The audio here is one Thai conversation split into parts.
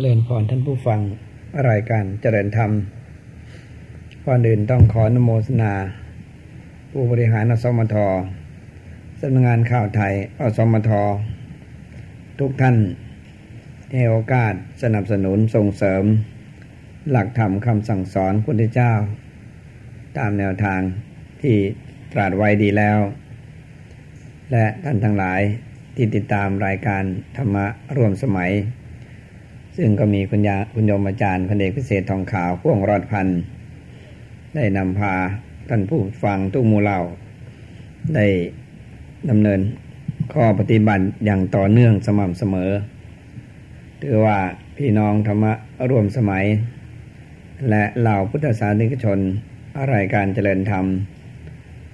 จริญพรท่านผู้ฟังรายการเจริญธรรมก่อนอื่นต้องขอนโมสนา ผู้บริหารอสมทสำนักงานข่าวไทยอสมท ทุกท่านให้โอกาสสนับสนุนส่งเสริม หลักธรรมคำสั่งสอนพุทธเจ้า ตามแนวทางที่ตรัสไว้ดีแล้ว และท่านทั้งหลายที่ติดตามรายการธรรมะร่วมสมัย ซึ่งก็มีคุณยาคุณยมอาจารย์พันเอกพิเศษทองขาวพ่วงรอดพัน ได้นำพาท่านผู้ฟังทุกมูเล่า ได้ดำเนินข้อปฏิบัติอย่างต่อเนื่องสม่ำเสมอ ถือว่าพี่น้องธรรมะร่วมสมัย และเหล่าพุทธศาสนิกชนอะไรการเจริญธรรม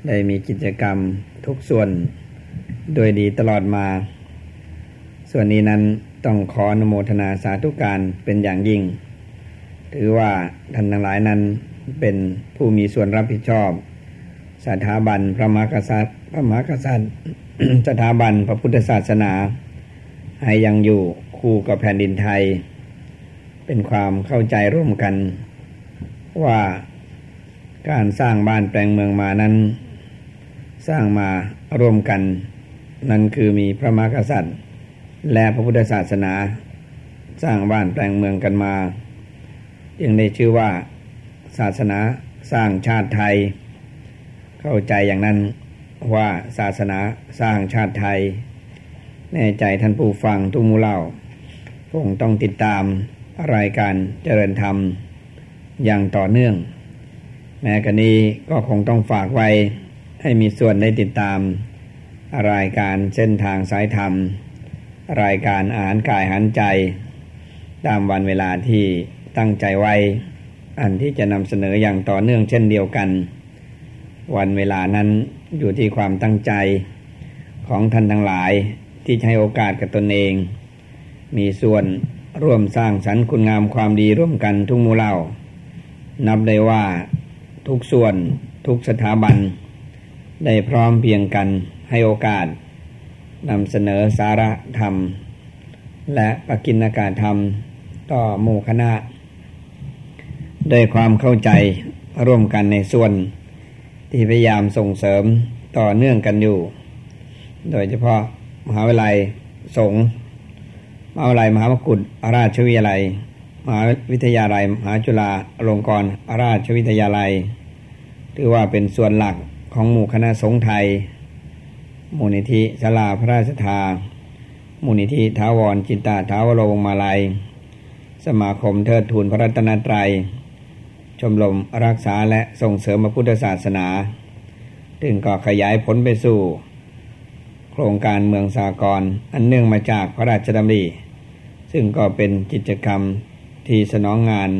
ได้มีกิจกรรมทุกส่วน โดยดีตลอดมา ส่วนนี้นั้น ต้องขออนุโมทนาสาธุการเป็นอย่างยิ่ง ถือว่าท่านทั้งหลายนั้นเป็นผู้มีส่วนรับผิดชอบ สถาบันพระมหากษัตริย์พระมหากษัตริย์ สถาบันพระพุทธศาสนา ให้ยังอยู่คู่กับแผ่นดินไทย เป็นความเข้าใจร่วมกัน ว่าการสร้างบ้านแปลงเมืองมานั้น สร้างมาร่วมกัน นั่นคือมีพระมหากษัตริย์ และพระพุทธศาสนาสร้างบ้านแปลงเมืองกันมาจึงได้ชื่อว่าศาสนาสร้างชาติไทย เข้าใจอย่างนั้นว่าศาสนาสร้างชาติไทย แน่ใจท่านผู้ฟังทุกมูเล่าคงต้องติดตามรายการเจริญธรรมอย่างต่อเนื่อง แม้กรณีก็คงต้องฝากไว้ให้มีส่วนได้ติดตามรายการเส้นทางสายธรรม รายการอาหารกายหันใจ ตามวันเวลาที่ตั้งใจไว้ อันที่จะนำเสนออย่างต่อเนื่องเช่นเดียวกัน วันเวลานั้นอยู่ที่ความตั้งใจของท่านทั้งหลายที่ให้โอกาสกับตนเอง มีส่วนร่วมสร้างสรรค์คุณงามความดีร่วมกันทุกมูเล่า นับได้ว่าทุกส่วนทุกสถาบัน ได้พร้อมเพียงกันให้โอกาส นำเสนอสาระธรรม และปกิณการธรรม ต่อหมู่คณะด้วยความเข้าใจร่วมกันในส่วน ที่พยายามส่งเสริมต่อเนื่องกันอยู่ โดยเฉพาะมหาวิทยาลัยสงฆ์มหาวิทยาลัยมหามกุฏราชวิทยาลัย มหาวิทยาลัยมหาจุฬาลงกรณราชวิทยาลัย ถือว่าเป็นส่วนหลักของหมู่คณะสงฆ์ไทย มูลนิธิสลาพระราชทานมูลนิธิท้าวรจินตาท้าวโรวงมาลัย สมาคมเทิดทูนพระรัตนตรัย ชมรมรักษาและส่งเสริมพระพุทธศาสนา ถึงก็ขยายผลไปสู่ โครงการเมืองสากรอันเนื่องมาจากพระราชดำริ ซึ่งก็เป็นกิจกรรมที่สนองงาน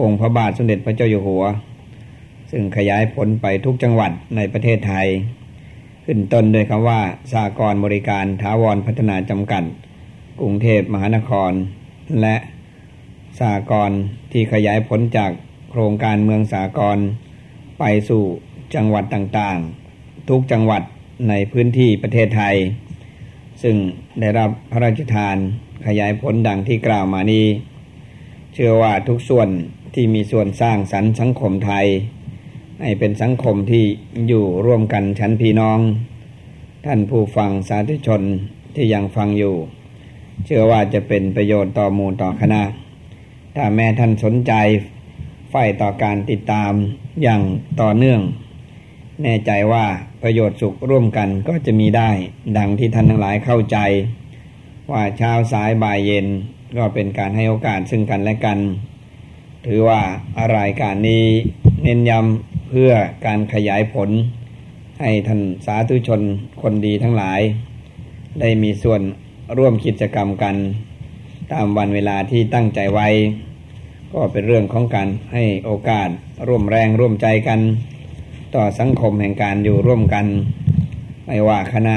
องค์พระบาทสมเด็จพระเจ้าอยู่หัว ซึ่งขยายผลไปทุกจังหวัดในประเทศไทย ขึ้นต้นด้วยคำว่าสากรบริการถาวรพัฒนาจำกัดกรุงเทพมหานคร และสากรที่ขยายผลจากโครงการเมืองสากรไปสู่จังหวัดต่างๆ ทุกจังหวัดในพื้นที่ประเทศไทย ซึ่งได้รับพระราชทานขยายผลดังที่กล่าวมานี้ เชื่อว่าทุกส่วนที่มีส่วนสร้างสรรค์สังคมไทย ให้เป็นสังคมที่อยู่ร่วมกันชั้นพี่น้อง ท่านผู้ฟังสาธุชนที่ยังฟังอยู่ เชื่อว่าจะเป็นประโยชน์ต่อหมูลต่อคณะ ถ้าแม่ท่านสนใจใฝ่ต่อการติดตามอย่างต่อเนื่อง แน่ใจว่าประโยชน์สุขร่วมกันก็จะมีได้ ดังที่ท่านทั้งหลายเข้าใจ ว่าเช้าสายบ่ายเย็นก็เป็นการให้โอกาสซึ่งกันและกัน ถือว่าอะไรการนี้ เน้นย้ำเพื่อการขยายผล ให้ท่านสาธุชนคนดีทั้งหลาย ได้มีส่วนร่วมกิจกรรมกัน ตามวันเวลาที่ตั้งใจไว้ ก็เป็นเรื่องของการให้โอกาสร่วมแรงร่วมใจกัน ต่อสังคมแห่งการอยู่ร่วมกัน ไม่ว่าคณะ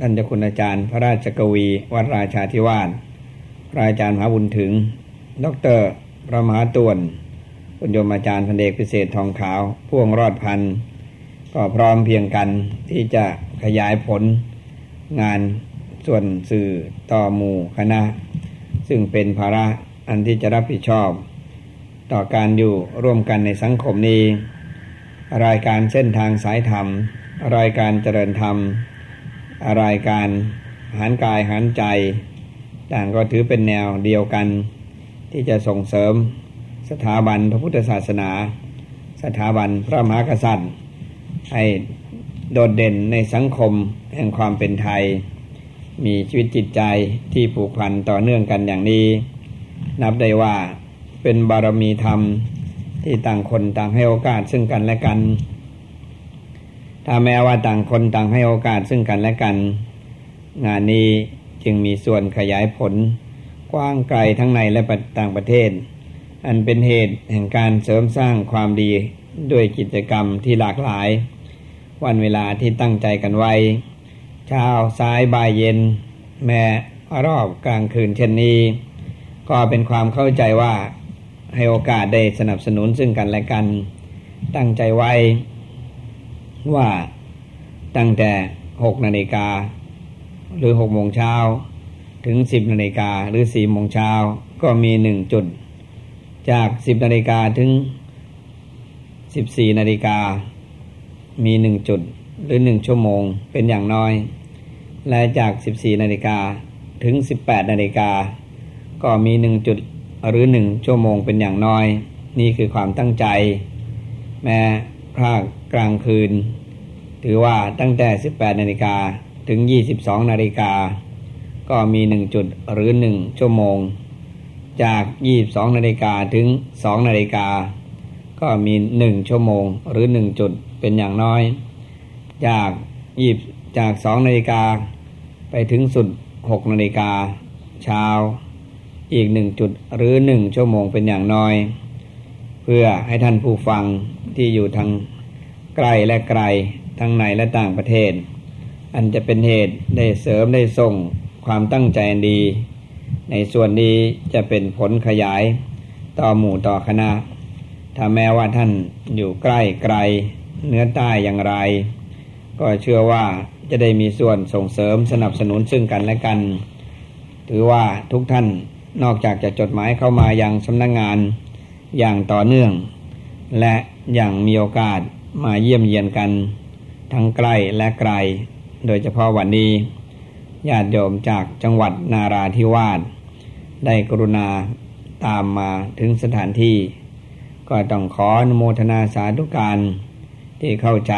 ท่านเจ้าคุณอาจารย์ พระราชกวี วัดราชาธิวาสพระอาจารย์มหาบุญถึง ดรพระมหาตวน คุณโยมอาจารย์พันเดกพิเศษทองขาวพ่วงรอดพันก็พร้อมเพียงกันที่จะขยายผลงานส่วนสื่อต่อหมู่คณะ ซึ่งเป็นภาระอันที่จะรับผิดชอบ ต่อการอยู่ร่วมกันในสังคมนี้ รายการเส้นทางสายธรรม รายการเจริญธรรม รายการหันกายหันใจ ต่างก็ถือเป็นแนวเดียวกัน ที่จะส่งเสริม สถาบันพระพุทธศาสนา สถาบันพระมหากษัตริย์ ให้โดดเด่นในสังคมแห่งความเป็นไทย มีชีวิตจิตใจที่ผูกพันต่อเนื่องกันอย่างนี้ นับได้ว่าเป็นบารมีธรรมที่ต่างคนต่างให้โอกาสซึ่งกันและกัน ถ้าแม้ว่าต่างคนต่างให้โอกาสซึ่งกันและกัน งานนี้จึงมีส่วนขยายผลกว้างไกลทั้งในและต่างประเทศ อันเป็นเหตุแห่งการเสริมสร้างความดีด้วยกิจกรรมที่หลากหลาย วันเวลาที่ตั้งใจกันไว้ เช้าสายบ่ายเย็น แม้รอบกลางคืนเช่นนี้ ก็เป็นความเข้าใจว่าให้โอกาสได้สนับสนุนซึ่งกันและกัน ตั้งใจไว้ ว่าตั้งแต่หกนาฬิกาหรือหกโมงเช้าถึงสิบนาฬิกาหรือสี่โมงเช้าก็มีหนึ่งจุด จากสิบนาฬิกาถึงสิบสี่นาฬิกา มีหนึ่งจุดหรือหนึ่งชั่วโมงเป็นอย่างน้อย และจากสิบสี่นาฬิกาถึงสิบแปดนาฬิกา ก็มีหนึ่งจุดหรือหนึ่งชั่วโมงเป็นอย่างน้อย นี่คือความตั้งใจ แม้ภาคกลางคืน ถือว่าตั้งแต่ 18นาฬิกาถึง 22นาฬิกา ก็มีหนึ่งจุดหรือหนึ่งชั่วโมง จาก 22นาฬิกาถึง 2นาฬิกา ก็มีหนึ่งชั่วโมงหรือหนึ่งจุดเป็นอย่างน้อย จากยีบจากสองนาฬิกา ไปถึงสุดหกนาฬิกาเช้า อีกหนึ่งจุดหรือหนึ่งชั่วโมงเป็นอย่างน้อย เพื่อให้ท่านผู้ฟังที่อยู่ทางไกลและไกลทั้งในและต่างประเทศ อันจะเป็นเหตุได้เสริมได้ส่งความตั้งใจดี ในส่วนนี้จะเป็นผลขยายต่อหมู่ต่อคณะ ถ้าแม้ว่าท่านอยู่ใกล้ไกล เนื้อใต้อย่างไร ก็เชื่อว่าจะได้มีส่วนส่งเสริมสนับสนุนซึ่งกันและกัน ถือว่าทุกท่านนอกจากจะจดหมายเข้ามายังสำนักงงานอย่างต่อเนื่อง และอย่างมีโอกาสมาเยี่ยมเยียนกัน ทั้งใกล้และไกล โดยเฉพาะวันนี้ ญาติโยมจากจังหวัดนาราธิวาสได้กรุณาตามมาถึงสถานที่ ก็ต้องขออนุโมทนาสาธุการที่เข้าใจ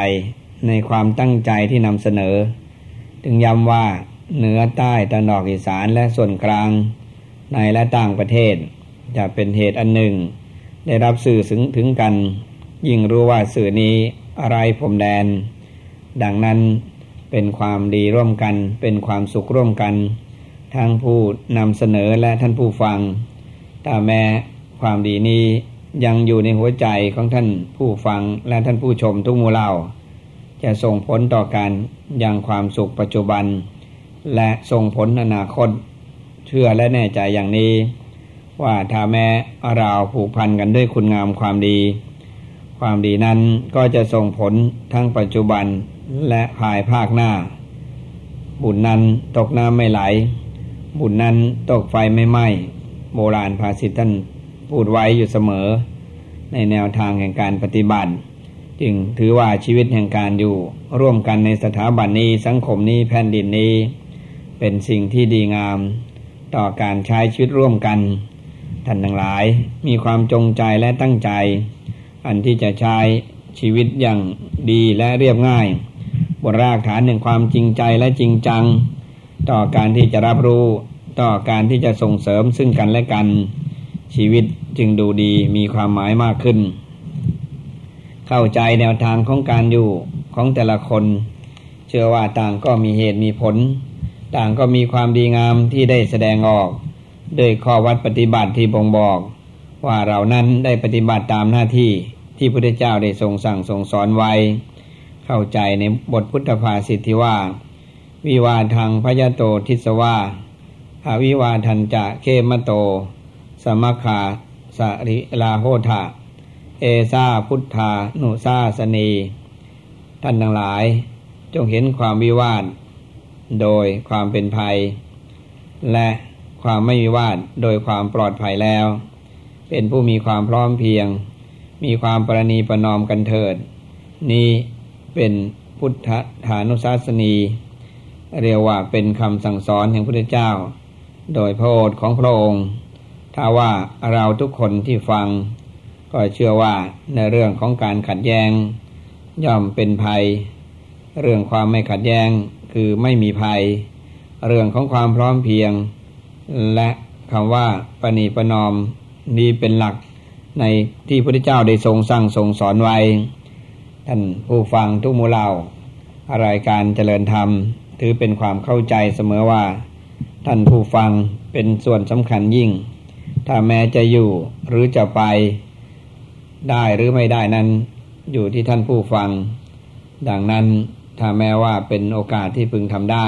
ในความตั้งใจที่นำเสนอ ถึงย้ำว่าเหนือใต้ตะนอกอีสานและส่วนกลาง ในและต่างประเทศ จะเป็นเหตุอันหนึ่ง ได้รับสื่อถึงถึงกัน ยิ่งรู้ว่าสื่อนี้อะไรผมแดน ดังนั้น เป็นความดีร่วมกัน เป็นความสุขร่วมกัน ทั้งผู้นำเสนอและท่านผู้ฟัง แต่แม้ความดีนี้ยังอยู่ในหัวใจของท่านผู้ฟังและท่านผู้ชมทุกมู่เหล่า จะส่งผลต่อการยังความสุขปัจจุบัน และส่งผลอนาคต เชื่อและแน่ใจอย่างนี้ ว่าถ้าแม้เราผูกพันกันด้วยคุณงามความดี ความดีนั้นก็จะส่งผลทั้งปัจจุบัน และภายภาคหน้า บุญนั้นตกน้ำไม่ไหล บุญนั้นตกไฟไม่ไหม้โบราณภาษิตท่านพูดไว้อยู่เสมอ ในแนวทางแห่งการปฏิบัติ จึงถือว่าชีวิตแห่งการอยู่ ร่วมกันในสถาบันนี้สังคมนี้แผ่นดินนี้ เป็นสิ่งที่ดีงาม ต่อการใช้ชีวิตร่วมกันท่านทั้งหลายมีความจงใจและตั้งใจ อันที่จะใช้ชีวิตอย่างดีและเรียบง่าย รากฐานหนึ่งความจริงใจและจริงจัง ต่อการที่จะรับรู้ ต่อการที่จะส่งเสริมซึ่งกันและกันชีวิตจึงดูดีมีความหมายมากขึ้น เข้าใจแนวทางของการอยู่ของแต่ละคน เชื่อว่าต่างก็มีเหตุมีผล ต่างก็มีความดีงามที่ได้แสดงออกด้วยข้อวัดปฏิบัติที่บ่งบอก ว่าเรานั้นได้ปฏิบัติตามหน้าที่ที่พระพุทธเจ้าได้ทรงสั่งทรงสอนไว้ เข้าใจในบทพุทธภาษิตที่ว่า วิวาทางพยโตทิสวาอาวิวาทันจะเคมโต สมัคขาสริลาโหทะเอซาพุทธานุซาสนี ท่านทั้งหลาย จงเห็นความวิวาท โดยความเป็นภัย และความไม่มีวาดโดยความปลอดภัยแล้ว เป็นผู้มีความพร้อมเพียง มีความประนีประนอมกันเถิด นี่ เป็นพุทธฐานุสาสนี เรียกว่าเป็นคำสั่งสอนแห่งพระเจ้า โดยพระโอษของพระองค์ ถ้าว่าเราทุกคนที่ฟัง ก็เชื่อว่าในเรื่องของการขัดแย้ง ย่อมเป็นภัย เรื่องความไม่ขัดแย้งคือไม่มีภัย เรื่องของความพร้อมเพียง และคำว่าปณีประนอมนี้เป็นหลักในที่พระเจ้าได้ทรงสั่งทรงสอนไว้ ท่านผู้ฟังทุกมูเหล่ารายการเจริญธรรม ถือเป็นความเข้าใจเสมอว่า ท่านผู้ฟังเป็นส่วนสำคัญยิ่ง ถ้าแม้จะอยู่หรือจะไป ได้หรือไม่ได้นั้น อยู่ที่ท่านผู้ฟัง ดังนั้นถ้าแม้ว่าเป็นโอกาสที่พึงทำได้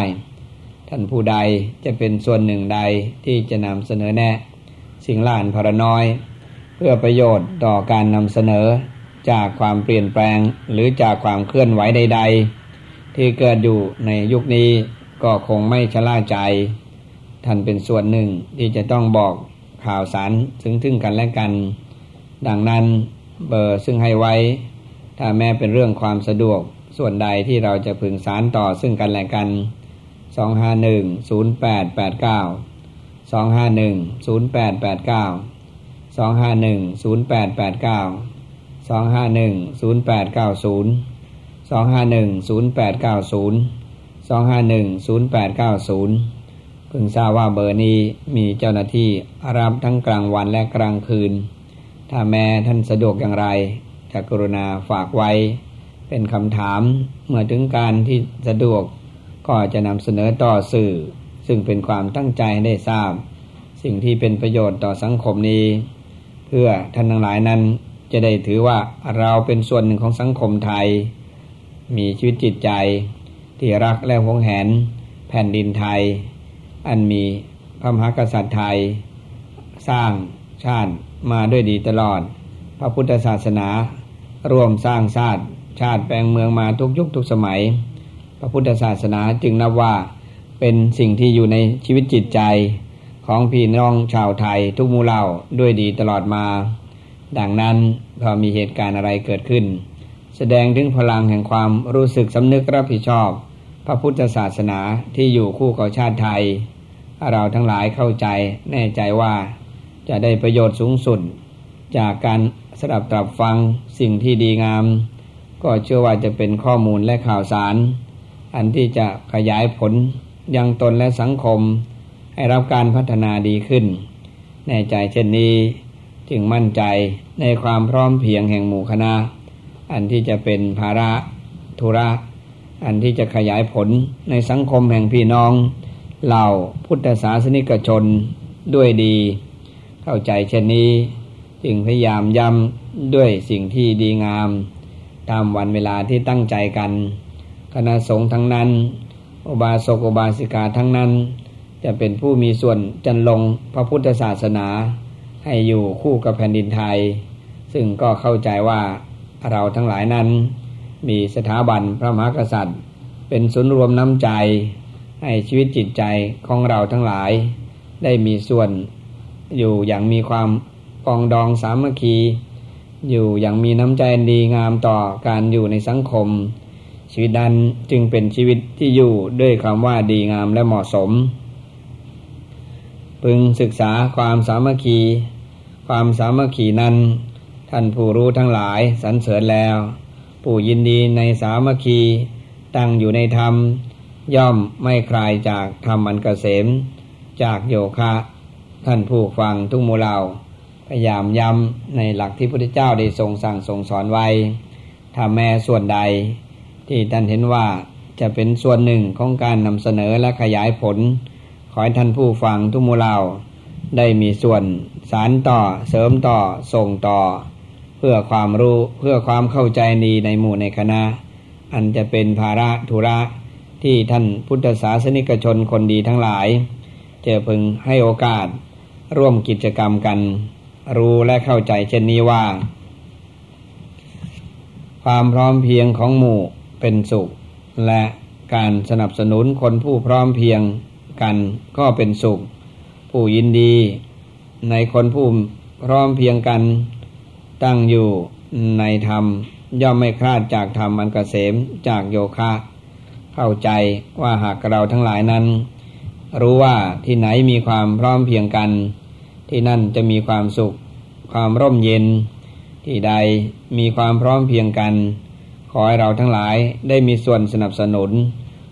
ท่านผู้ใดจะเป็นส่วนหนึ่งใดที่จะนำเสนอแนะ สิ่งล้านพรน้อย เพื่อประโยชน์ต่อการนำเสนอ จากความเปลี่ยนแปลงหรือจากความเคลื่อนไหวใด ๆ ที่เกิดอยู่ในยุคนี้ก็คงไม่ชะล่าใจ ท่านเป็นส่วนหนึ่งที่จะต้องบอกข่าวสารถึงถึงกันและกัน ดังนั้นเบอร์ซึ่งให้ไว้ ถ้าแม้เป็นเรื่องความสะดวกส่วนใดที่เราจะพึงสารต่อซึ่งกันและกัน 251-0889 251-0889 251-0889 251-0890 251-0890 251-0890เพิ่งทราบว่าเบอร์นี้มีเจ้าหน้าที่รับทั้งกลางวันและกลางคืน ถ้าแม้ท่านสะดวกอย่างไรจะกรุณาฝากไว้ เป็นคำถามเมื่อถึงการที่สะดวกก็จะนำเสนอต่อสื่อ ซึ่งเป็นความตั้งใจให้ได้ทราบ สิ่งที่เป็นประโยชน์ต่อสังคมนี้ เพื่อท่านทั้งหลายนั้น จะได้ถือว่าเราเป็นส่วนหนึ่งของสังคมไทย มีชีวิตจิตใจที่รักและหวงแหน แผ่นดินไทย อันมีพระมหากษัตริย์ไทย สร้างชาติมาด้วยดีตลอด พระพุทธศาสนาร่วมสร้างชาติชาติแปลงเมืองมาทุกยุคทุกสมัย พระพุทธศาสนาจึงนับว่าเป็นสิ่งที่อยู่ในชีวิตจิตใจของพี่น้องชาวไทยทุกมูเหล่าด้วยดีตลอดมา ดังนั้นพอมีเหตุการณ์อะไรเกิดขึ้น แสดงถึงพลังแห่งความรู้สึกสำนึกรับผิดชอบ พระพุทธศาสนาที่อยู่คู่กับชาติไทย เราทั้งหลายเข้าใจแน่ใจว่าจะได้ประโยชน์สูงสุด จากการสดับตรับฟังสิ่งที่ดีงาม ก็เชื่อว่าจะเป็นข้อมูลและข่าวสาร อันที่จะขยายผลยังตนและสังคม ให้รับการพัฒนาดีขึ้น แน่ใจเช่นนี้ จึงมั่นใจในความพร้อมเพียงแห่งหมู่คณะ อันที่จะเป็นภาระธุระ อันที่จะขยายผลในสังคมแห่งพี่น้อง เหล่าพุทธศาสนิกชนด้วยดี เข้าใจเช่นนี้ จึงพยายามย้ำด้วยสิ่งที่ดีงาม ตามวันเวลาที่ตั้งใจกัน คณะสงฆ์ทั้งนั้น อุบาสกอุบาสิกาทั้งนั้น จะเป็นผู้มีส่วนจันลงพระพุทธศาสนา ให้อยู่คู่กับแผ่นดินไทย ซึ่งก็เข้าใจว่าเราทั้งหลายนั้น มีสถาบันพระมหากษัตริย์ เป็นศูนย์รวมน้ำใจ ให้ชีวิตจิตใจของเราทั้งหลาย ได้มีส่วน อยู่อย่างมีความปองดองสามัคคี อยู่อย่างมีน้ำใจดีงามต่อการอยู่ในสังคม ชีวิตนั้นจึงเป็นชีวิตที่อยู่ด้วยคำว่าดีงามและเหมาะสม พึงศึกษาความสามัคคี ความสามัคคีนั้น ท่านผู้รู้ทั้งหลายสรรเสริญแล้ว ผู้ยินดีในสามัคคี ตั้งอยู่ในธรรม ย่อมไม่คลายจากธรรมอันกเกษม จากโยคะ ท่านผู้ฟังทุกโมเลาพยายามย้ำในหลักที่พระพุทธเจ้าได้ทรงสั่งทรงสอนไว้ถ้าแม้ส่วนใด ที่ท่านเห็นว่าจะเป็นส่วนหนึ่งของการนำเสนอและขยายผล ให้ท่านผู้ฟังทุกมูลาวได้มีส่วนสารต่อเสริมต่อส่งต่อ เพื่อความรู้เพื่อความเข้าใจดีในหมู่ในคณะ อันจะเป็นภาระธุระที่ท่านพุทธศาสนิกชนคนดีทั้งหลายจะพึงให้โอกาสร่วมกิจกรรมกัน รู้และเข้าใจเช่นนี้ว่า ความพร้อมเพียงของหมู่เป็นสุข และการสนับสนุนคนผู้พร้อมเพียง กันก็เป็นสุข ผู้ยินดีในคนผู้พร้อมเพียงกันตั้งอยู่ในธรรม ย่อมไม่คลาดจากธรรมอันกเกษมจากโยคะ เข้าใจว่าหากเราทั้งหลายนั้น รู้ว่าที่ไหนมีความพร้อมเพียงกัน ที่นั่นจะมีความสุข ความร่มเย็น ที่ใดมีความพร้อมเพียงกัน ขอให้เราทั้งหลายได้มีส่วนสนับสนุน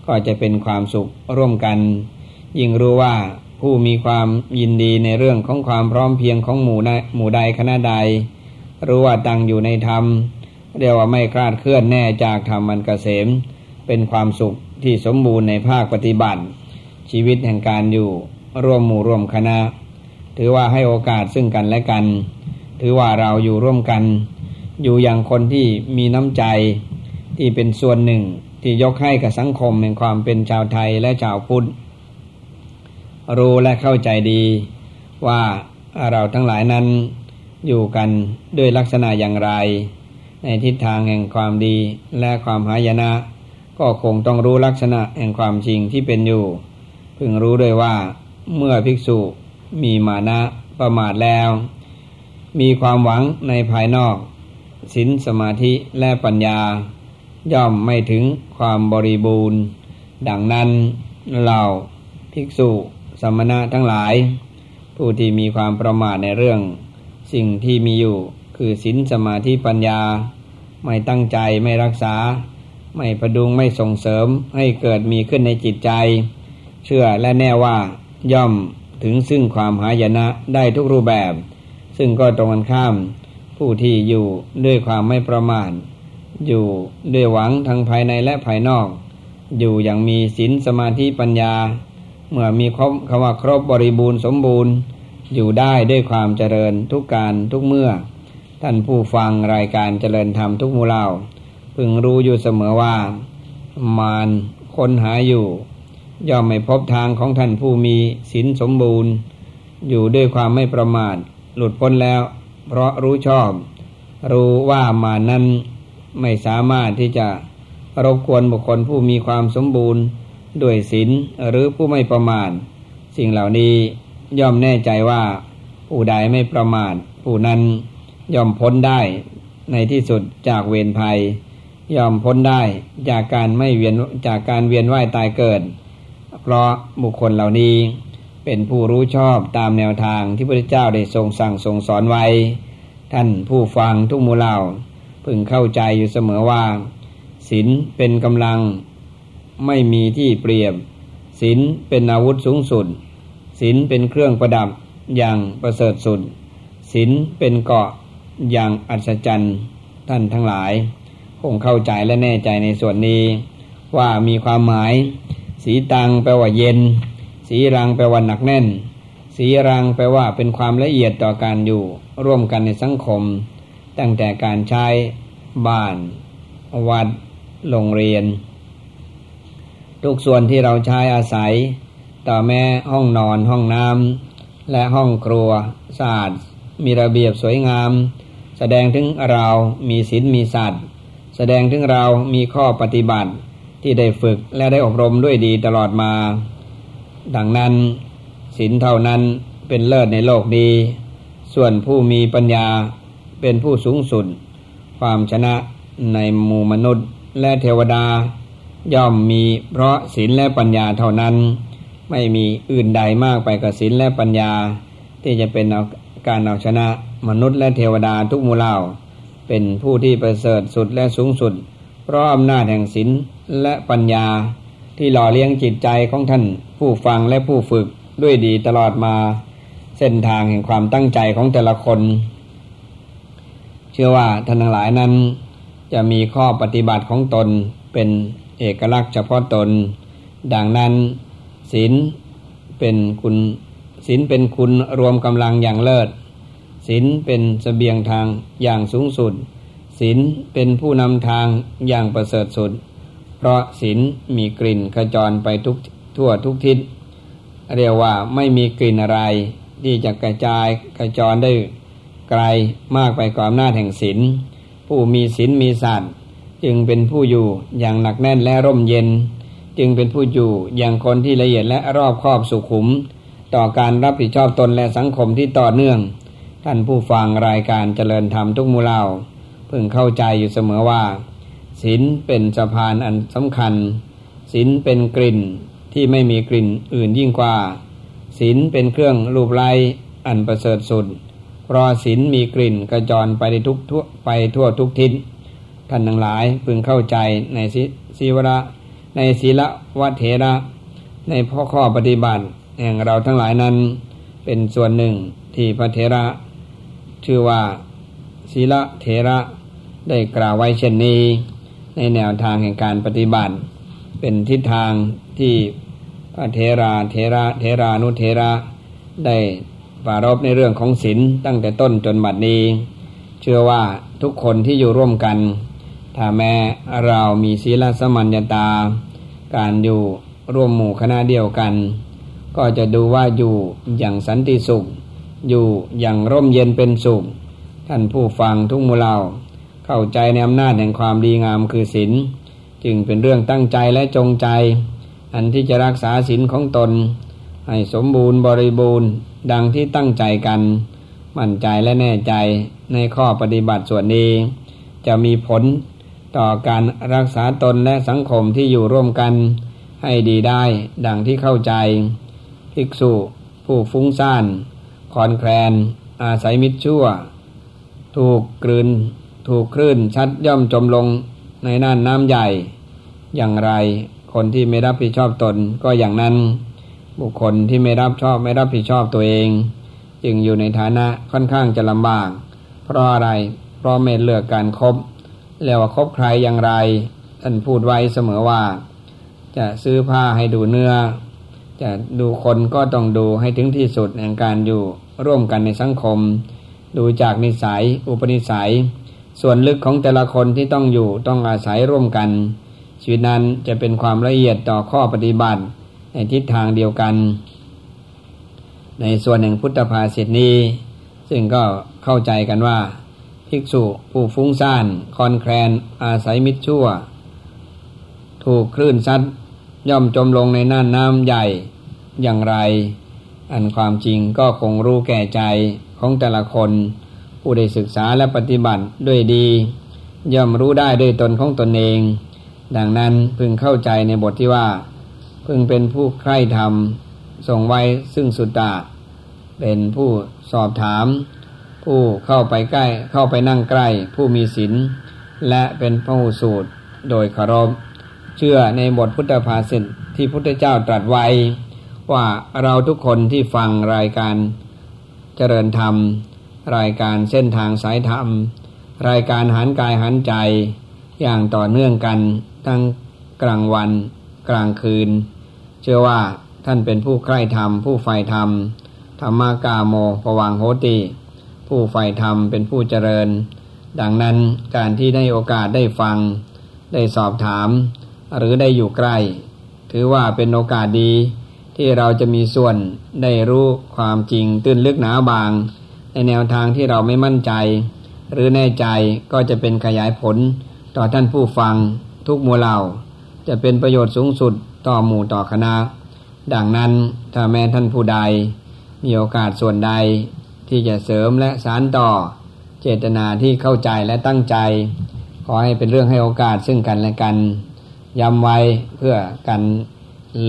ก็จะเป็นความสุขร่วมกัน ยิ่งรู้ว่าผู้มีความยินดีในเรื่องของความพร้อมเพียงของหมู่ใดหมู่ใดคณะใด รู้ว่าตั้งอยู่ในธรรมเรียกว่าไม่คลาดเคลื่อนแน่จากธรรมมันเกษม เป็นความสุขที่สมบูรณ์ในภาคปฏิบัติ ชีวิตแห่งการอยู่ร่วมหมู่ร่วมคณะ ถือว่าให้โอกาสซึ่งกันและกัน ถือว่าเราอยู่ร่วมกัน อยู่อย่างคนที่มีน้ำใจที่เป็นส่วนหนึ่งที่ยกให้กับสังคมแห่งความเป็นชาวไทยและชาวพุทธ รู้และเข้าใจดี ว่าเราทั้งหลายนั้นอยู่กันด้วยลักษณะอย่างไร ในทิศทางแห่งความดีและความหายนะ ก็คงต้องรู้ลักษณะแห่งความจริงที่เป็นอยู่ พึงรู้ด้วยว่าเมื่อภิกษุมีมานะประมาทแล้ว มีความหวังในภายนอกศีลสมาธิและปัญญา ย่อมไม่ถึงความบริบูรณ์ ดังนั้นเหล่าภิกษุ สมณะทั้งหลาย ผู้ที่มีความประมาทในเรื่อง สิ่งที่มีอยู่คือศีลสมาธิปัญญา ไม่ตั้งใจไม่รักษา ไม่ประดุงไม่ส่งเสริมให้เกิดมีขึ้นในจิตใจ เชื่อและแน่ว่าย่อมถึงซึ่งความหายนะได้ทุกรูปแบบ ซึ่งก็ตรงกันข้าม ผู้ที่อยู่ด้วยความไม่ประมาทอยู่ด้วยหวังทั้งภายในและภายนอก อยู่อย่างมีศีลสมาธิปัญญา เมื่อมีคำคำว่าครบบริบูรณ์สมบูรณ์อยู่ได้ด้วยความเจริญทุกการทุกเมื่อ ท่านผู้ฟังรายการเจริญธรรมทุกมูเล่าพึงรู้อยู่เสมอว่า มารคนหาอยู่ ย่อมไม่พบทางของท่านผู้มีศีลสมบูรณ์ อยู่ด้วยความไม่ประมาท หลุดพ้นแล้ว เพราะรู้ชอบ รู้ว่ามานั้นไม่สามารถที่จะรบกวนบุคคลผู้มีความสมบูรณ์ ด้วยศีลหรือผู้ไม่ประมาทสิ่งเหล่านี้ย่อมแน่ใจว่า ผู้ใดไม่ประมาทผู้นั้นย่อมพ้นได้ในที่สุดจากเวรภัย ย่อมพ้นได้จากการไม่เวียนจากการเวียนว่ายตายเกิด เพราะบุคคลเหล่านี้เป็นผู้รู้ชอบตามแนวทางที่พระเจ้าได้ทรงสั่งทรงสอนไว้ ท่านผู้ฟังทุกมูเหล่า พึงเข้าใจอยู่เสมอว่าศีลเป็นกำลัง ไม่มีที่เปรียบศีลเป็นอาวุธสูงสุดศีลเป็นเครื่องประดับอย่างประเสริฐสุดศีลเป็นเกาะอย่างอัศจรรย์ท่านทั้งหลาย คงเข้าใจและแน่ใจในส่วนนี้ ว่ามีความหมาย สีตังแปลว่าเย็น สีรังแปลว่าหนักแน่น สีรังแปลว่าเป็นความละเอียดต่อการอยู่ ร่วมกันในสังคม ตั้งแต่การใช้บ้าน วัด โรงเรียน ทุกส่วนที่เราใช้อาศัย ต่อแม้ห้องนอนห้องน้ำและห้องครัวสะอาดมีระเบียบสวยงาม แสดงถึงเรามีศีลมีสัตว์แสดงถึงเรามีข้อปฏิบัติที่ได้ฝึกและได้อบรมด้วยดีตลอดมา ดังนั้นศีลเท่านั้นเป็นเลิศในโลกดีส่วนผู้มีปัญญาเป็นผู้สูงสุด ความชนะในหมู่มนุษย์และเทวดา ย่อมมีเพราะศีลและปัญญาเท่านั้น ไม่มีอื่นใดมากไปกับศีลและปัญญา ที่จะเป็นเอาการเอาชนะมนุษย์และเทวดาทุกมูลเหล่า เป็นผู้ที่ประเสริฐสุดและสูงสุด เพราะอำนาจแห่งศีลและปัญญา ที่หล่อเลี้ยงจิตใจของท่านผู้ฟังและผู้ฝึกด้วยดีตลอดมา เส้นทางแห่งความตั้งใจของแต่ละคน เชื่อว่าท่านทั้งหลายนั้น จะมีข้อปฏิบัติของตนเป็น เอกลักษณ์เฉพาะตน ดังนั้นศีลเป็นคุณศีลเป็นคุณรวมกำลังอย่างเลิศศีลเป็นสเสบียงทางอย่างสูงสุดศีลเป็นผู้นำทางอย่างประเสริฐสุด เพราะศีลมีกลิ่นกระจรไปทุกทั่วทุกทิศ เรียกว่าไม่มีกลิ่นอะไร ที่จะกระจายกระจรได้ไกลมากไปกว่าอำนาจแห่งศีลผู้มีศีลมีสัตว์ จึงเป็นผู้อยู่อย่างหนักแน่นและร่มเย็น จึงเป็นผู้อยู่อย่างคนที่ละเอียดและรอบครอบสุขุม ต่อการรับผิดชอบตนและสังคมที่ต่อเนื่อง ท่านผู้ฟังรายการเจริญธรรมทุกมูเล่าพึงเข้าใจอยู่เสมอว่าศีลเป็นสะพานอันสำคัญศีลเป็นกลิ่นที่ไม่มีกลิ่นอื่นยิ่งกว่าศีลเป็นเครื่องรูปไล้อันประเสริฐสุดเพราะศีลมีกลิ่นกระจรไปทุกทั่วไปทั่วทุกทิศ ท่านทั้งหลายพึงเข้าใจในศีวระในศีลวัเถระ ในพ่อข้อปฏิบัติแห่งเราทั้งหลายนั้นเป็นส่วนหนึ่งที่พระเถระ ชื่อว่าศีลเถระได้กล่าวไว้เช่นนี้ ในแนวทางแห่งการปฏิบัติ เป็นทิศทางที่พระเทราเทระเทรานุเทระได้ปรารบในเรื่องของศีลตั้งแต่ต้นจนบัดนี้ เชื่อว่าทุกคนที่อยู่ร่วมกัน ถ้าแม้เรามีศีลสมัญญาตา การอยู่ร่วมหมู่คณะเดียวกัน ก็จะดูว่าอยู่อย่างสันติสุข อยู่อย่างร่มเย็นเป็นสุข ท่านผู้ฟังทุกมูเราเข้าใจในอำนาจแห่งความดีงามคือศีลจึงเป็นเรื่องตั้งใจและจงใจ อันที่จะรักษาศีลของตน ให้สมบูรณ์บริบูรณ์ดังที่ตั้งใจกัน มั่นใจและแน่ใจในข้อปฏิบัติส่วนนี้ จะมีผล ต่อการรักษาตนและสังคมที่อยู่ร่วมกันให้ดีได้ ดังที่เข้าใจ ภิกษุ ผู้ฟุ้งซ่านคอนแคลน อาศัยมิตรชั่ว ถูกกลืน ถูกคลื่นชัดย่อมจมลงในน่านน้ำใหญ่ อย่างไร คนที่ไม่รับผิดชอบตนก็อย่างนั้น บุคคลที่ไม่รับชอบไม่รับผิดชอบตัวเอง จึงอยู่ในฐานะค่อนข้างจะลำบาก เพราะอะไร เพราะไม่เลือกการครบ แล้วว่าคบใครอย่างไร ท่านพูดไว้เสมอว่า จะซื้อผ้าให้ดูเนื้อ จะดูคนก็ต้องดูให้ถึงที่สุดแห่งการอยู่ร่วมกันในสังคม ดูจากนิสัย อุปนิสัย ส่วนลึกของแต่ละคนที่ต้องอยู่ต้องอาศัยร่วมกัน ชีวิตนั้นจะเป็นความละเอียดต่อข้อปฏิบัติในทิศทางเดียวกัน ในส่วนแห่งพุทธภาษิตนี้ ซึ่งก็เข้าใจกันว่า ภิกษุ ผู้ฟุ้งซ่านคอนแคลนอาศัยมิตรชั่ว ถูกคลื่นซัดย่อมจมลงในน่านน้ำใหญ่อย่างไร อันความจริงก็คงรู้แก่ใจของแต่ละคน ผู้ได้ศึกษาและปฏิบัติด้วยดี ย่อมรู้ได้ด้วยตนของตนเอง ดังนั้นพึงเข้าใจในบทที่ว่า พึงเป็นผู้ใคร่ธรรมส่งไว้ซึ่งสุตตะเป็นผู้สอบถาม ผู้เข้าไปใกล้ เข้าไปนั่งใกล้ ผู้มีศีลและเป็นพระหูสูตรโดยคารพเชื่อในบทพุทธภาษิตที่พุทธเจ้าตรัสไว้ ว่าเราทุกคนที่ฟังรายการเจริญธรรม รายการเส้นทางสายธรรม รายการหันกายหันใจ อย่างต่อเนื่องกันทั้งกลางวันกลางคืน เชื่อว่าท่านเป็นผู้ใกล้ธรรม ผู้ใฝ่ธรรมธรรมากาโมปวังโหติ ผู้ใฝ่ธรรมเป็นผู้เจริญ ดังนั้นการที่ได้โอกาสได้ฟัง ได้สอบถาม หรือได้อยู่ใกล้ ถือว่าเป็นโอกาสดี ที่เราจะมีส่วนได้รู้ความจริงตื้นลึกหนาบาง ในแนวทางที่เราไม่มั่นใจ หรือแน่ใจก็จะเป็นขยายผล ต่อท่านผู้ฟังทุกหมู่เหล่า จะเป็นประโยชน์สูงสุดต่อหมู่ต่อคณะดังนั้นถ้าแม้ท่านผู้ใด มีโอกาสส่วนใด ที่จะเสริมและสารต่อเจตนาที่เข้าใจและตั้งใจ ขอให้เป็นเรื่องให้โอกาสซึ่งกันและกันย้ำไว้เพื่อกัน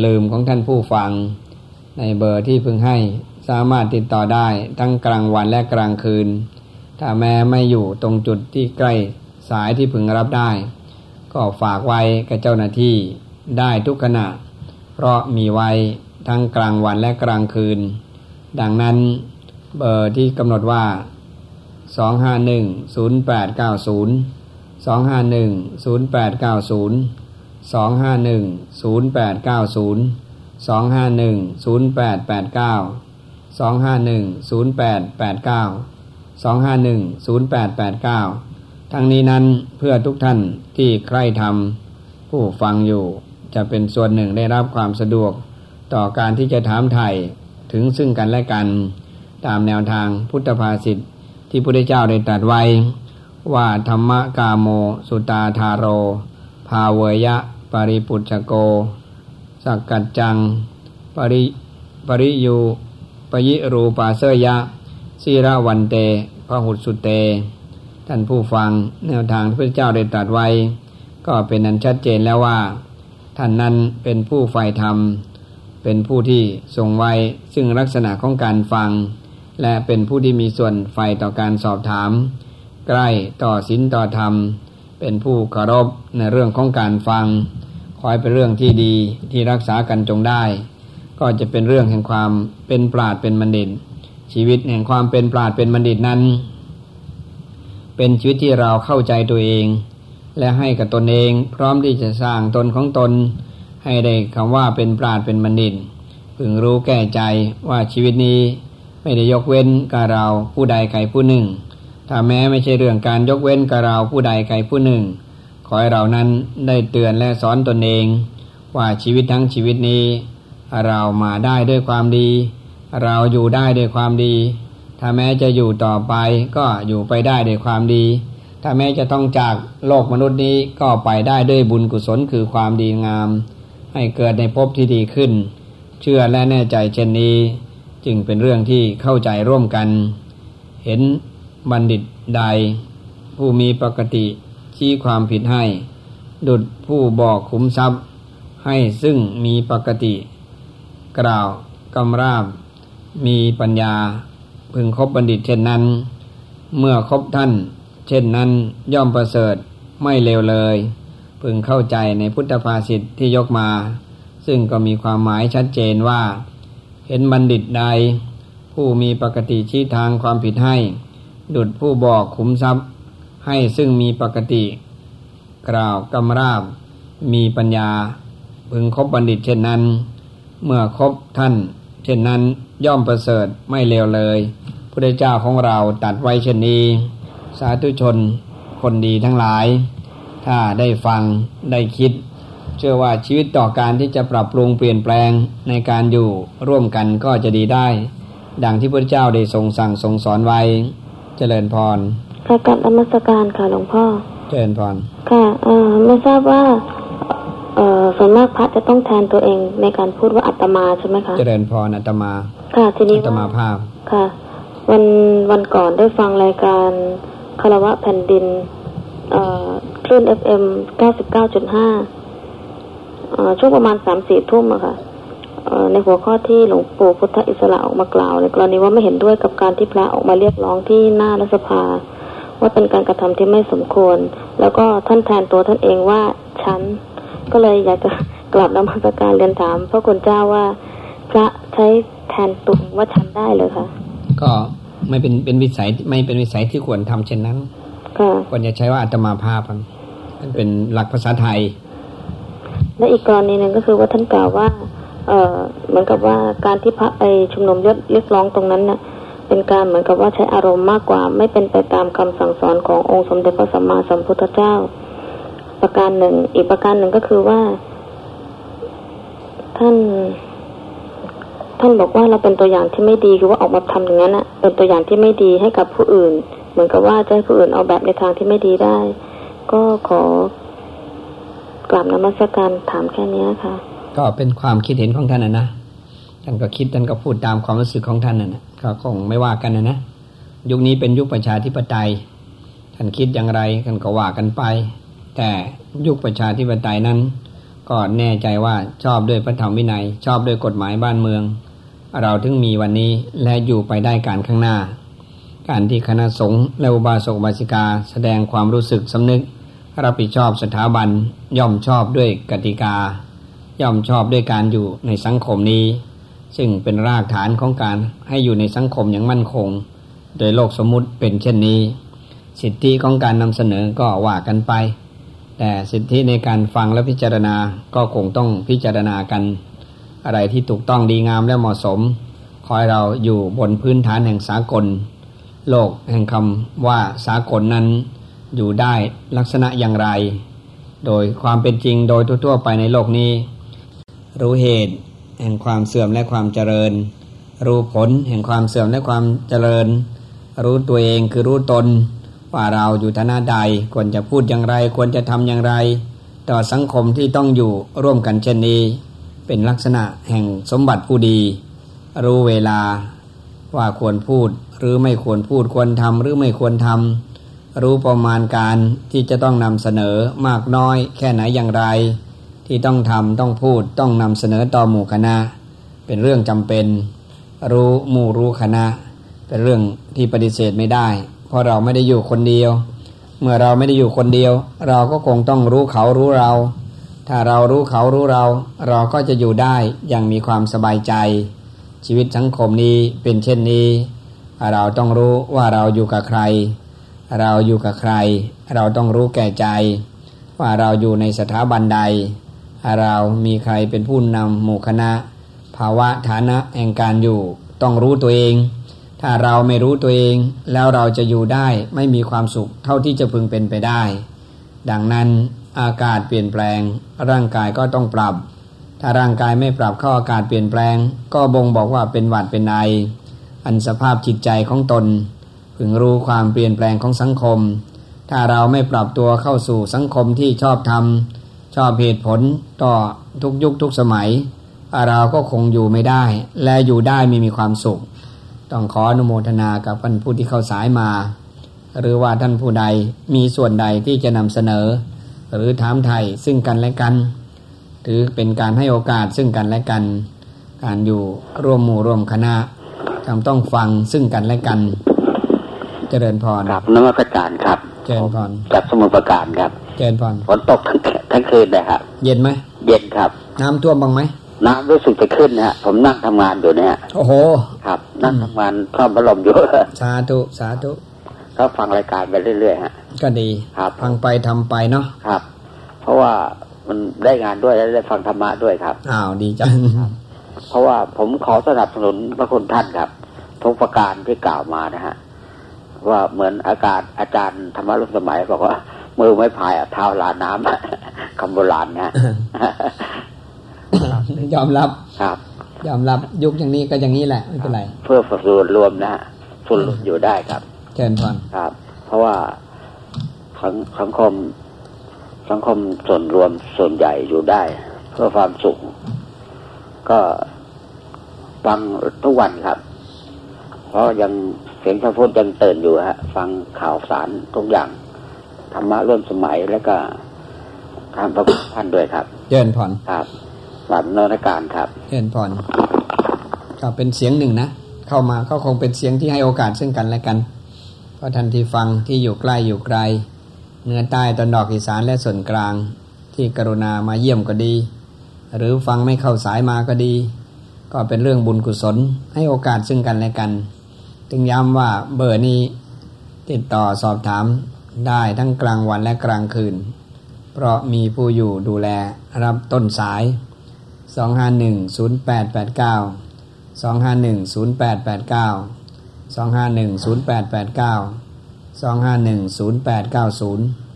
ลืมของท่านผู้ฟัง ในเบอร์ที่พึงให้สามารถติดต่อได้ทั้งกลางวันและกลางคืน ถ้าแม้ไม่อยู่ตรงจุดที่ใกล้สายที่พึงรับได้ ก็ฝากไว้กับเจ้าหน้าที่ได้ทุกขณะ เพราะมีไว้ทั้งกลางวันและกลางคืน ดังนั้น เบอร์ที่กำหนดว่า 251-0890 251-0890 251-0890 251-0889สองห้าหนึ่งศูนย์แปดแปดเก้าสองห้าหนึ่งศูนย์แปดแปดเก้าทั้งนี้นั้นเพื่อทุกท่านที่ใคร่ทำผู้ฟังอยู่ จะเป็นส่วนหนึ่งได้รับความสะดวกต่อการที่จะถามไถ่ถึงซึ่งกันและกัน ตามแนวทางพุทธภาษิตที่พระพุทธเจ้าได้ตรัสไว้ ว่าธรรมกาโม สุตาธาโร ภาเวยะ ปริปุจโก สักกัจจัง ปริปริยูปยิรูปาเสยะสีระวันเตพหุสุเต ท่านผู้ฟังแนวทางที่พระเจ้าได้ตรัสไว้ ก็เป็นนั้นชัดเจนแล้วว่า ท่านนั้นเป็นผู้ใฝ่ธรรม เป็นผู้ที่ทรงไว้ซึ่งลักษณะของการฟัง และเป็นผู้ที่มีส่วนไฟต่อการสอบถาม ใกล้ต่อศีลต่อธรรม เป็นผู้เคารพในเรื่องของการฟัง คอยเป็นเรื่องที่ดีที่รักษากันจงได้ ก็จะเป็นเรื่องแห่งความเป็นปราดเป็นบัณฑิต ชีวิตแห่งความเป็นปราดเป็นบัณฑิตนั้น เป็นชีวิตที่เราเข้าใจตัวเอง และให้กับตนเองพร้อมที่จะสร้างตนของตน ให้ได้คำว่าเป็นปราดเป็นบัณฑิตพึงรู้แก้ใจว่าชีวิตนี้ ไม่ได้ยกเว้นกับเราผู้ใดใครผู้หนึ่ง ถ้าแม้ไม่ใช่เรื่องการยกเว้นกับเราผู้ใดใครผู้หนึ่ง ขอให้เรานั้นได้เตือนและสอนตนเอง ว่าชีวิตทั้งชีวิตนี้ เรามาได้ด้วยความดี เราอยู่ได้ด้วยความดี ถ้าแม้จะอยู่ต่อไปก็อยู่ไปได้ด้วยความดี ถ้าแม้จะต้องจากโลกมนุษย์นี้ก็ไปได้ด้วยบุญกุศลคือความดีงาม ให้เกิดในภพที่ดีขึ้น เชื่อและแน่ใจเช่นนี้ จึงเป็นเรื่องที่เข้าใจร่วมกัน เห็นบัณฑิตใด ผู้มีปกติชี้ความผิดให้ ดุดผู้บอกขุมทรัพย์ ให้ซึ่งมีปกติ กล่าวกำราบ มีปัญญาพึงคบบัณฑิตเช่นนั้น เมื่อคบท่าน เช่นนั้นย่อมประเสริฐไม่เลวเลย พึงเข้าใจในพุทธภาษิตที่ยกมา ซึ่งก็มีความหมายชัดเจนว่า เห็นบัณฑิตใด ผู้มีปกติชี้ทางความผิดให้ ดุดผู้บอกขุมทรัพย์ให้ซึ่งมีปกติ กล่าวกำราบ มีปัญญา พึงคบบัณฑิตเช่นนั้น เมื่อคบท่าน เช่นนั้นย่อมประเสริฐไม่เลวเลยพระเจ้าของเราตัดไว้เช่นนี้ สาธุชนคนดีทั้งหลาย ถ้าได้ฟังได้คิด เชื่อว่าชีวิตต่อการที่จะปรับปรุงเปลี่ยนแปลงในการอยู่ร่วมกันก็จะดีได้ ดังที่พระเจ้าได้ทรงสั่งทรงสอนไว้ เจริญพรกระกับอมสการค่ะหลวงพ่อ เจริญพร ค่ะเออไม่ทราบว่าเออส่วนมากพระจะต้องแทนตัวเองในการพูดว่าอัตมาใช่ไหมคะ เจริญพรอัตมา ค่ะทีนี้อัตมาภาพ ค่ะ วันวันก่อนได้ฟังรายการคารวะแผ่นดิน เอ่อคลื่จุดห้า ช่วงประมาณสามสี่ทุ่มอะค่ะในหัวข้อที่หลวงปู่พุทธอิสระออกมากล่าวในกรณีว่าไม่เห็นด้วยกับการที่พระออกมาเรียกร้องที่หน้ารัฐสภา ว่าเป็นการกระทำที่ไม่สมควร แล้วก็ท่านแทนตัวท่านเองว่าฉันก็เลยอยากจะกลับนมัสการเรียนถามพระคุณเจ้าว่าพระใช้แทนตัวว่าฉันได้เลยค่ะ ก็ไม่เป็นเป็นวิสัยไม่เป็นวิสัยที่ควรทำเช่นนั้นควรจะใช้ว่าอาตมาภาพมันเป็นหลักภาษาไทย และอีกกรณีหนึ่งก็คือว่าท่านกล่าวว่า เออเหมือนกับว่าการที่พระไปชุมนุมยศเรียกร้องตรงนั้นนะ่ะเป็นการเหมือนกับว่าใช้อารมณ์มากกว่า ไม่เป็นไปตามคำสั่งสอนขององค์สมเด็จพระสัมมาสัมพุทธเจ้า ประการหนึ่ง อีกประการหนึ่งก็คือว่า ท่าน ท่านบอกว่าเราเป็นตัวอย่างที่ไม่ดีคือว่าออกมาทำอย่างนั้นอะเป็นตัวอย่างที่ไม่ดีให้กับผู้อื่น เหมือนกับว่าจะให้ผู้อื่นเอาแบบในทางที่ไม่ดีได้ ก็ขอ กราบนมัสการถามแค่นี้ค่ะ ก็เป็นความคิดเห็นของท่านนะนะท่านก็คิดท่านก็พูดตามความรู้สึกของท่านนะนะก็คงไม่ว่ากันนะนะยุคนี้เป็นยุคประชาธิปไตย ท่านคิดอย่างไรท่านก็ว่ากันไป แต่ยุคประชาธิปไตยนั้นก็แน่ใจว่าชอบด้วยพระธรรมวินัย ชอบด้วยกฎหมายบ้านเมือง เราถึงมีวันนี้และอยู่ไปได้การข้างหน้า การที่คณะสงฆ์และอุบาสกบาสิกา แสดงความรู้สึกสำนึก รับผิดชอบสถาบันย่อมชอบด้วยกติกา ย่อมชอบด้วยการอยู่ในสังคมนี้ ซึ่งเป็นรากฐานของการให้อยู่ในสังคมอย่างมั่นคง โดยโลกสมมุติเป็นเช่นนี้ สิทธิของการนำเสนอก็ว่ากันไป แต่สิทธิในการฟังและพิจารณาก็คงต้องพิจารณากัน อะไรที่ถูกต้องดีงามและเหมาะสม คอยเราอยู่บนพื้นฐานแห่งสากล โลกแห่งคำว่าสากลนั้น อยู่ได้ลักษณะอย่างไร โดยความเป็นจริงโดยทั่วๆไปในโลกนี้ รู้เหตุแห่งความเสื่อมและความเจริญ รู้ผลแห่งความเสื่อมและความเจริญ รู้ตัวเองคือรู้ตน ว่าเราอยู่ฐานะใดควรจะพูดอย่างไร ควรจะทำอย่างไร ต่อสังคมที่ต้องอยู่ร่วมกันเช่นนี้ เป็นลักษณะแห่งสมบัติผู้ดี รู้เวลาว่าควรพูดหรือไม่ควรพูดควรทำหรือไม่ควรทำ รู้ประมาณการที่จะต้องนำเสนอมากน้อยแค่ไหนอย่างไร ที่ต้องทำต้องพูดต้องนำเสนอต่อหมู่คณะ เป็นเรื่องจำเป็น รู้หมู่รู้คณะ เป็นเรื่องที่ปฏิเสธไม่ได้ เพราะเราไม่ได้อยู่คนเดียว เมื่อเราไม่ได้อยู่คนเดียว เราก็คงต้องรู้เขารู้เรา ถ้าเรารู้เขารู้เรา เราก็จะอยู่ได้อย่างมีความสบายใจ ชีวิตสังคมนี้เป็นเช่นนี้ เราต้องรู้ว่าเราอยู่กับใคร เราอยู่กับใคร เราต้องรู้แก่ใจ ว่าเราอยู่ในสถาบันใด เรามีใครเป็นผู้นำหมู่คณะ ภาวะฐานะแห่งการอยู่ ต้องรู้ตัวเอง ถ้าเราไม่รู้ตัวเอง แล้วเราจะอยู่ได้ไม่มีความสุขเท่าที่จะพึงเป็นไปได้ ดังนั้นอากาศเปลี่ยนแปลง ร่างกายก็ต้องปรับ ถ้าร่างกายไม่ปรับเข้าอากาศเปลี่ยนแปลง ก็บ่งบอกว่าเป็นหวัดเป็นไออันสภาพจิตใจของตน พึงรู้ความเปลี่ยนแปลงของสังคม ถ้าเราไม่ปรับตัวเข้าสู่สังคมที่ชอบทำชอบเหตุผลต่อทุกยุคทุกสมัย เราก็คงอยู่ไม่ได้ และอยู่ได้ไม่มีความสุข ต้องขออนุโมทนากับท่านผู้ที่เข้าสายมา หรือว่าท่านผู้ใดมีส่วนใดที่จะนำเสนอ หรือถามไทยซึ่งกันและกัน ถือเป็นการให้โอกาสซึ่งกันและกัน การอยู่ร่วมหมู่ร่วมคณะจำต้องฟังซึ่งกันและกัน เจริญพรครับนมัสการครับเจริญพรจากสมุทรปราการครับเจริญพรฝนตกทั้งทั้งคืนเลยครับ เย็นไหมเย็นครับ น้ำท่วมบ้างไหมน้ำรู้สึกจะขึ้นนะฮะผมนั่งทำงานอยู่เนี่ยโอ้โห ครับ นั่งทำงานท่อมพัดลมอยู่สาธุสาธุก็ฟังรายการไปเรื่อยๆฮะก็ดีครับฟังไปทำไปเนาะครับ เพราะว่ามันได้งานด้วยและได้ฟังธรรมะด้วยครับอ้าวดีจังเพราะว่าผมขอสนับสนุนพระคุณท่านครับทุกประการที่กล่าวมานะฮะ ว่าเหมือนอากาศอาจารย์ธรรมะรุ่นสมัยบอกว่า มือไม่พายอะเท้าลาน้ำคำโบราณนะฮะยอมรับครับ ยอมรับยุคอย่างนี้ก็อย่างนี้แหละไม่เป็นไร เพื่อส่วนรวมนะฮะส่วนรวมอยู่ได้ครับเจริญพรครับ เพราะว่าสังสังคมสังคมส่วนรวมส่วนใหญ่อยู่ได้ เพื่อความสุขก็ฟังทุกวันครับเพ ราะยังเสียงพระพุทธยังตื่นอยู่ฮะ ฟังข่าวสารทุกอย่างธรรมะร่วมสมัยแล้วก็ทางพระพุทธท่านด้วยครับเจริญพรครับสามนรการครับเจริญพรก็เป็นเสียงหนึ่งนะเข้ามาก็คงเป็นเสียงที่ให้โอกาสซึ่งกันและกันเพราะทันที่ฟังที่อยู่ใกล้อยู่ไกลเหนือใต้ตอนดอกอีสานและส่วนกลาง ที่กรุณามาเยี่ยมก็ดี หรือฟังไม่เข้าสายมาก็ดี ก็เป็นเรื่องบุญกุศลให้โอกาสซึ่งกันและกัน จึงย้ำว่าเบอร์นี้ติดต่อสอบถามได้ทั้งกลางวันและกลางคืน เพราะมีผู้อยู่ดูแลรับต้นสาย 251-0889 251-0889 251-0889 251-0890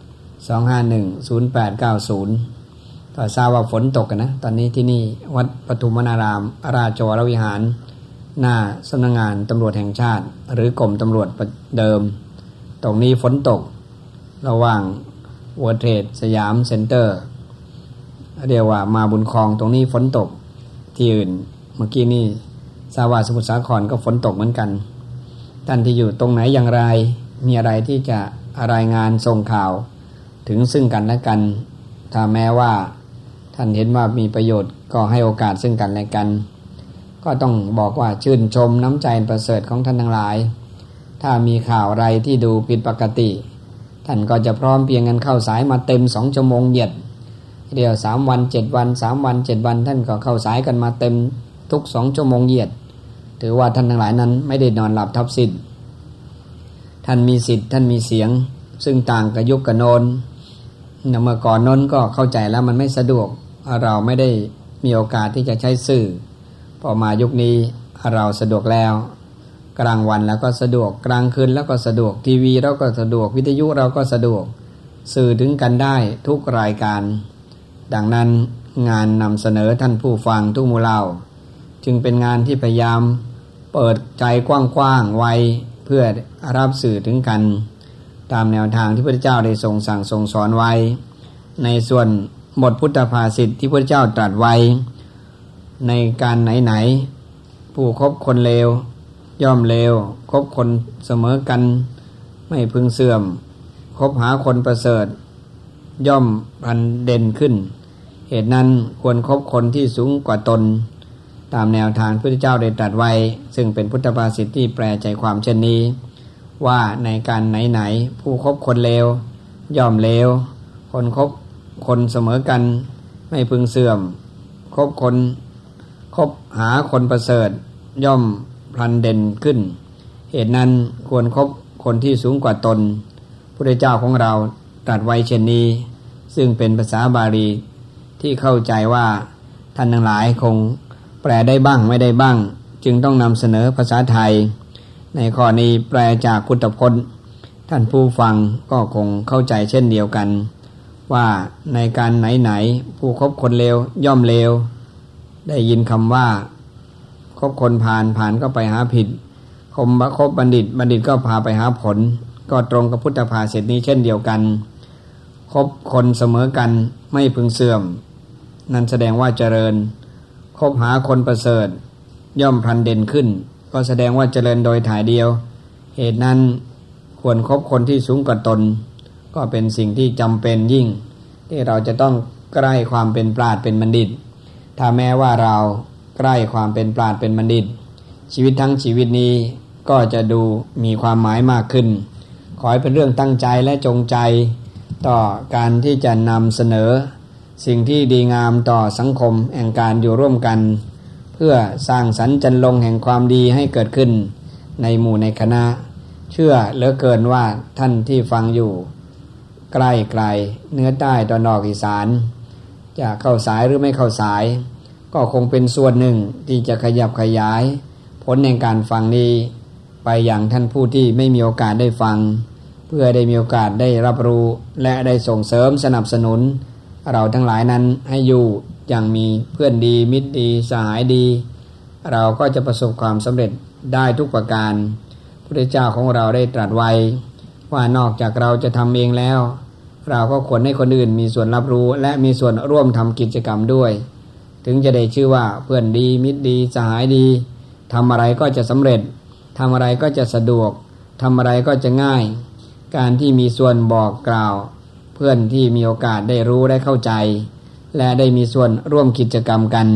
251-0890 ก็ทราบว่าฝนตกกันนะ ตอนนี้ที่นี่วัดปทุมนาราม ราชวรวิหาร หน้าสำนักงงานตำรวจแห่งชาติ หรือกรมตำรวจเดิม ตรงนี้ฝนตก ระหว่างวัวเทรดสยามเซ็นเตอร์เรียกว่ามาบุญคลองตรงนี้ฝนตก ที่อื่นเมื่อกี้นี่สาวาสมุทรสาครก็ฝนตกเหมือนกัน ท่านที่อยู่ตรงไหนอย่างไร มีอะไรที่จะรายงานส่งข่าว ถึงซึ่งกันและกัน ถ้าแม้ว่า ท่านเห็นว่ามีประโยชน์ก็ให้โอกาสซึ่งกันและกัน ก็ต้องบอกว่าชื่นชมน้ำใจประเสริฐของท่านทั้งหลาย ถ้ามีข่าวอะไรที่ดูผิดปกติ ท่านก็จะพร้อมเพียงกันเข้าสายมาเต็มสองชั่วโมงเหยียดเดียวสามวันเจ็ดวันสามวันเจ็ดวัน ท่านก็เข้าสายกันมาเต็มทุกสองชั่วโมงเหยียด ถือว่าท่านทั้งหลายนั้นไม่ได้นอนหลับทับสิทธิ์ท่านมีสิทธิ์ท่านมีเสียง ซึ่งต่างกับยุคกับโนนเมื่อก่อนโน้นก็เข้าใจแล้วมันไม่สะดวก เราไม่ได้มีโอกาสที่จะใช้สื่อ พอมายุคนี้เราสะดวกแล้ว กลางวันแล้วก็สะดวกกลางคืนแล้วก็สะดวกทีวีเราก็สะดวกวิทยุเราก็สะดวกสื่อถึงกันได้ทุกรายการ ดังนั้นงานนำเสนอท่านผู้ฟังทุกมู่เล่า จึงเป็นงานที่พยายาม เปิดใจกว้างๆไว้เพื่อรับสื่อถึงกัน ตามแนวทางที่พระเจ้าได้ทรงสั่งทรงสอนไว้ ในส่วนบทพุทธภาษิตที่พระเจ้าตรัสไว้ ในการไหนๆผู้คบคนเลว ย่อมเลวคบคนเสมอกัน ไม่พึงเสื่อม คบหาคนประเสริฐ ย่อมพันเด่นขึ้น เหตุนั้นควรครบคนที่สูงกว่าตน ตามแนวทางพระเจ้าได้ตรัสไว้ ซึ่งเป็นพุทธภาษิตที่แปลใจความเช่นนี้ ว่าในการไหนๆผู้คบคนเลว ย่อมเลวคนคบคนเสมอกัน ไม่พึงเสื่อม คบคน คบหาคนประเสริฐ ย่อมพลันเด่นขึ้น เหตุนั้นควรครบคนที่สูงกว่าตนพระเจ้าของเราตรัสไว้เช่นนี้ ซึ่งเป็นภาษาบาลีที่เข้าใจว่าท่านทั้งหลายคงแปลได้บ้างไม่ได้บ้าง จึงต้องนำเสนอภาษาไทย ในข้อนี้แปลจากคุตพจน์ท่านผู้ฟังก็คงเข้าใจเช่นเดียวกัน ว่าในการไหนๆผู้คบคนเลวย่อมเลว ได้ยินคำว่าคบคนผ่านผ่านก็ไปหาผิดคมคบบัณฑิต บัณฑิตก็พาไปหาผล ก็ตรงกับพุทธภาษิตนี้เช่นเดียวกันคบคนเสมอกันไม่พึงเสื่อม นั่นแสดงว่าเจริญคบหาคนประเสริฐ ย่อมพันเด่นขึ้น ก็แสดงว่าเจริญโดยถ่ายเดียว เหตุนั้นควรครบคนที่สูงกว่าตน ก็เป็นสิ่งที่จำเป็นยิ่ง ที่เราจะต้องใกล้ความเป็นปราดเป็นบัณฑิต ถ้าแม้ว่าเราใกล้ความเป็นปราดเป็นบัณฑิต ชีวิตทั้งชีวิตนี้ก็จะดูมีความหมายมากขึ้น ขอให้เป็นเรื่องตั้งใจและจงใจ ต่อการที่จะนำเสนอ สิ่งที่ดีงามต่อสังคมแห่งการอยู่ร่วมกัน เพื่อสร้างสรรค์จันลงแห่งความดีให้เกิดขึ้น ในหมู่ในคณะ เชื่อเหลือเกินว่าท่านที่ฟังอยู่ ใกล้ไกลเนื้อใต้ตอนออกอีสาน จะเข้าสายหรือไม่เข้าสาย ก็คงเป็นส่วนหนึ่งที่จะขยับขยาย ผลในการฟังนี้ ไปอย่างท่านผู้ที่ไม่มีโอกาสได้ฟัง เพื่อได้มีโอกาสได้รับรู้และได้ส่งเสริมสนับสนุน เราทั้งหลายนั้นให้อยู่อย่างมีเพื่อนดีมิตรดีสหายดี เราก็จะประสบความสำเร็จได้ทุกประการพระเจ้าของเราได้ตรัสไว้ว่านอกจากเราจะทำเองแล้ว เราก็ควรให้คนอื่นมีส่วนรับรู้ และมีส่วนร่วมทำกิจกรรมด้วย ถึงจะได้ชื่อว่าเพื่อนดีมิตรดีสหายดีทำอะไรก็จะสำเร็จทำอะไรก็จะสะดวกทำอะไรก็จะง่าย การที่มีส่วนบอกกล่าว เพื่อนที่มีโอกาสได้รู้ได้เข้าใจ และได้มีส่วนร่วมกิจกรรมกัน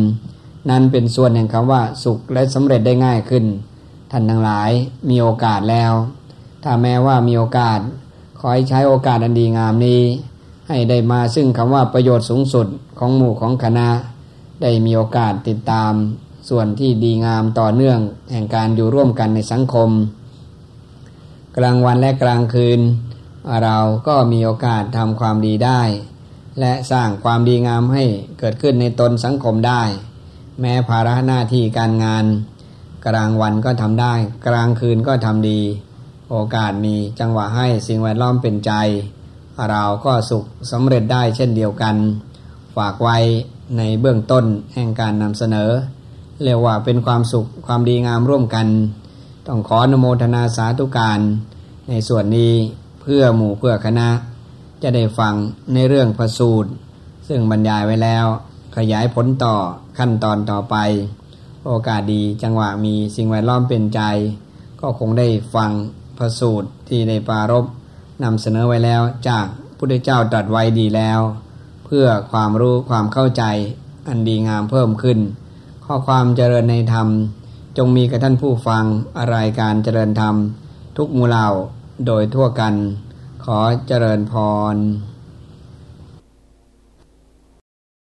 นั้นเป็นส่วนแห่งคำว่าสุขและสำเร็จได้ง่ายขึ้น ท่านทั้งหลายมีโอกาสแล้ว ถ้าแม้ว่ามีโอกาส อให้ใช้โอกาสอันดีงามนี้ ให้ได้มาซึ่งคำว่าประโยชน์สูงสุดของหมู่ของคณะ ได้มีโอกาสติดตาม ส่วนที่ดีงามต่อเนื่อง แห่งการอยู่ร่วมกันในสังคม กลางวันและกลางคืน เราก็มีโอกาสทำความดีได้ และสร้างความดีงามให้เกิดขึ้นในตนสังคมได้ แม้ภาระหน้าที่การงาน กลางวันก็ทำได้ กลางคืนก็ทำดี โอกาสมีจังหวะให้สิ่งแวดล้อมเป็นใจ เราก็สุขสำเร็จได้เช่นเดียวกัน ฝากไว้ในเบื้องต้นแห่งการนำเสนอ เรียกว่าเป็นความสุขความดีงามร่วมกัน ต้องขออนโมทนาสาธุการ ในส่วนนี้เพื่อหมู่เพื่อคณะ จะได้ฟังในเรื่องประสูตร ซึ่งบรรยายไว้แล้ว ขยายผลต่อขั้นตอนต่อไป โอกาสดีจังหวะมีสิ่งแวดล้อมเป็นใจ ก็คงได้ฟัง พระสูตรที่ในปารบนำเสนอไว้แล้วจากพุทธเจ้าตรัสไว้ดีแล้ว เพื่อความรู้ความเข้าใจอันดีงามเพิ่มขึ้น ข้อความเจริญในธรรม จงมีกับท่านผู้ฟังอะไรการเจริญธรรม ทุกมูเหล่าโดยทั่วกัน ขอเจริญพร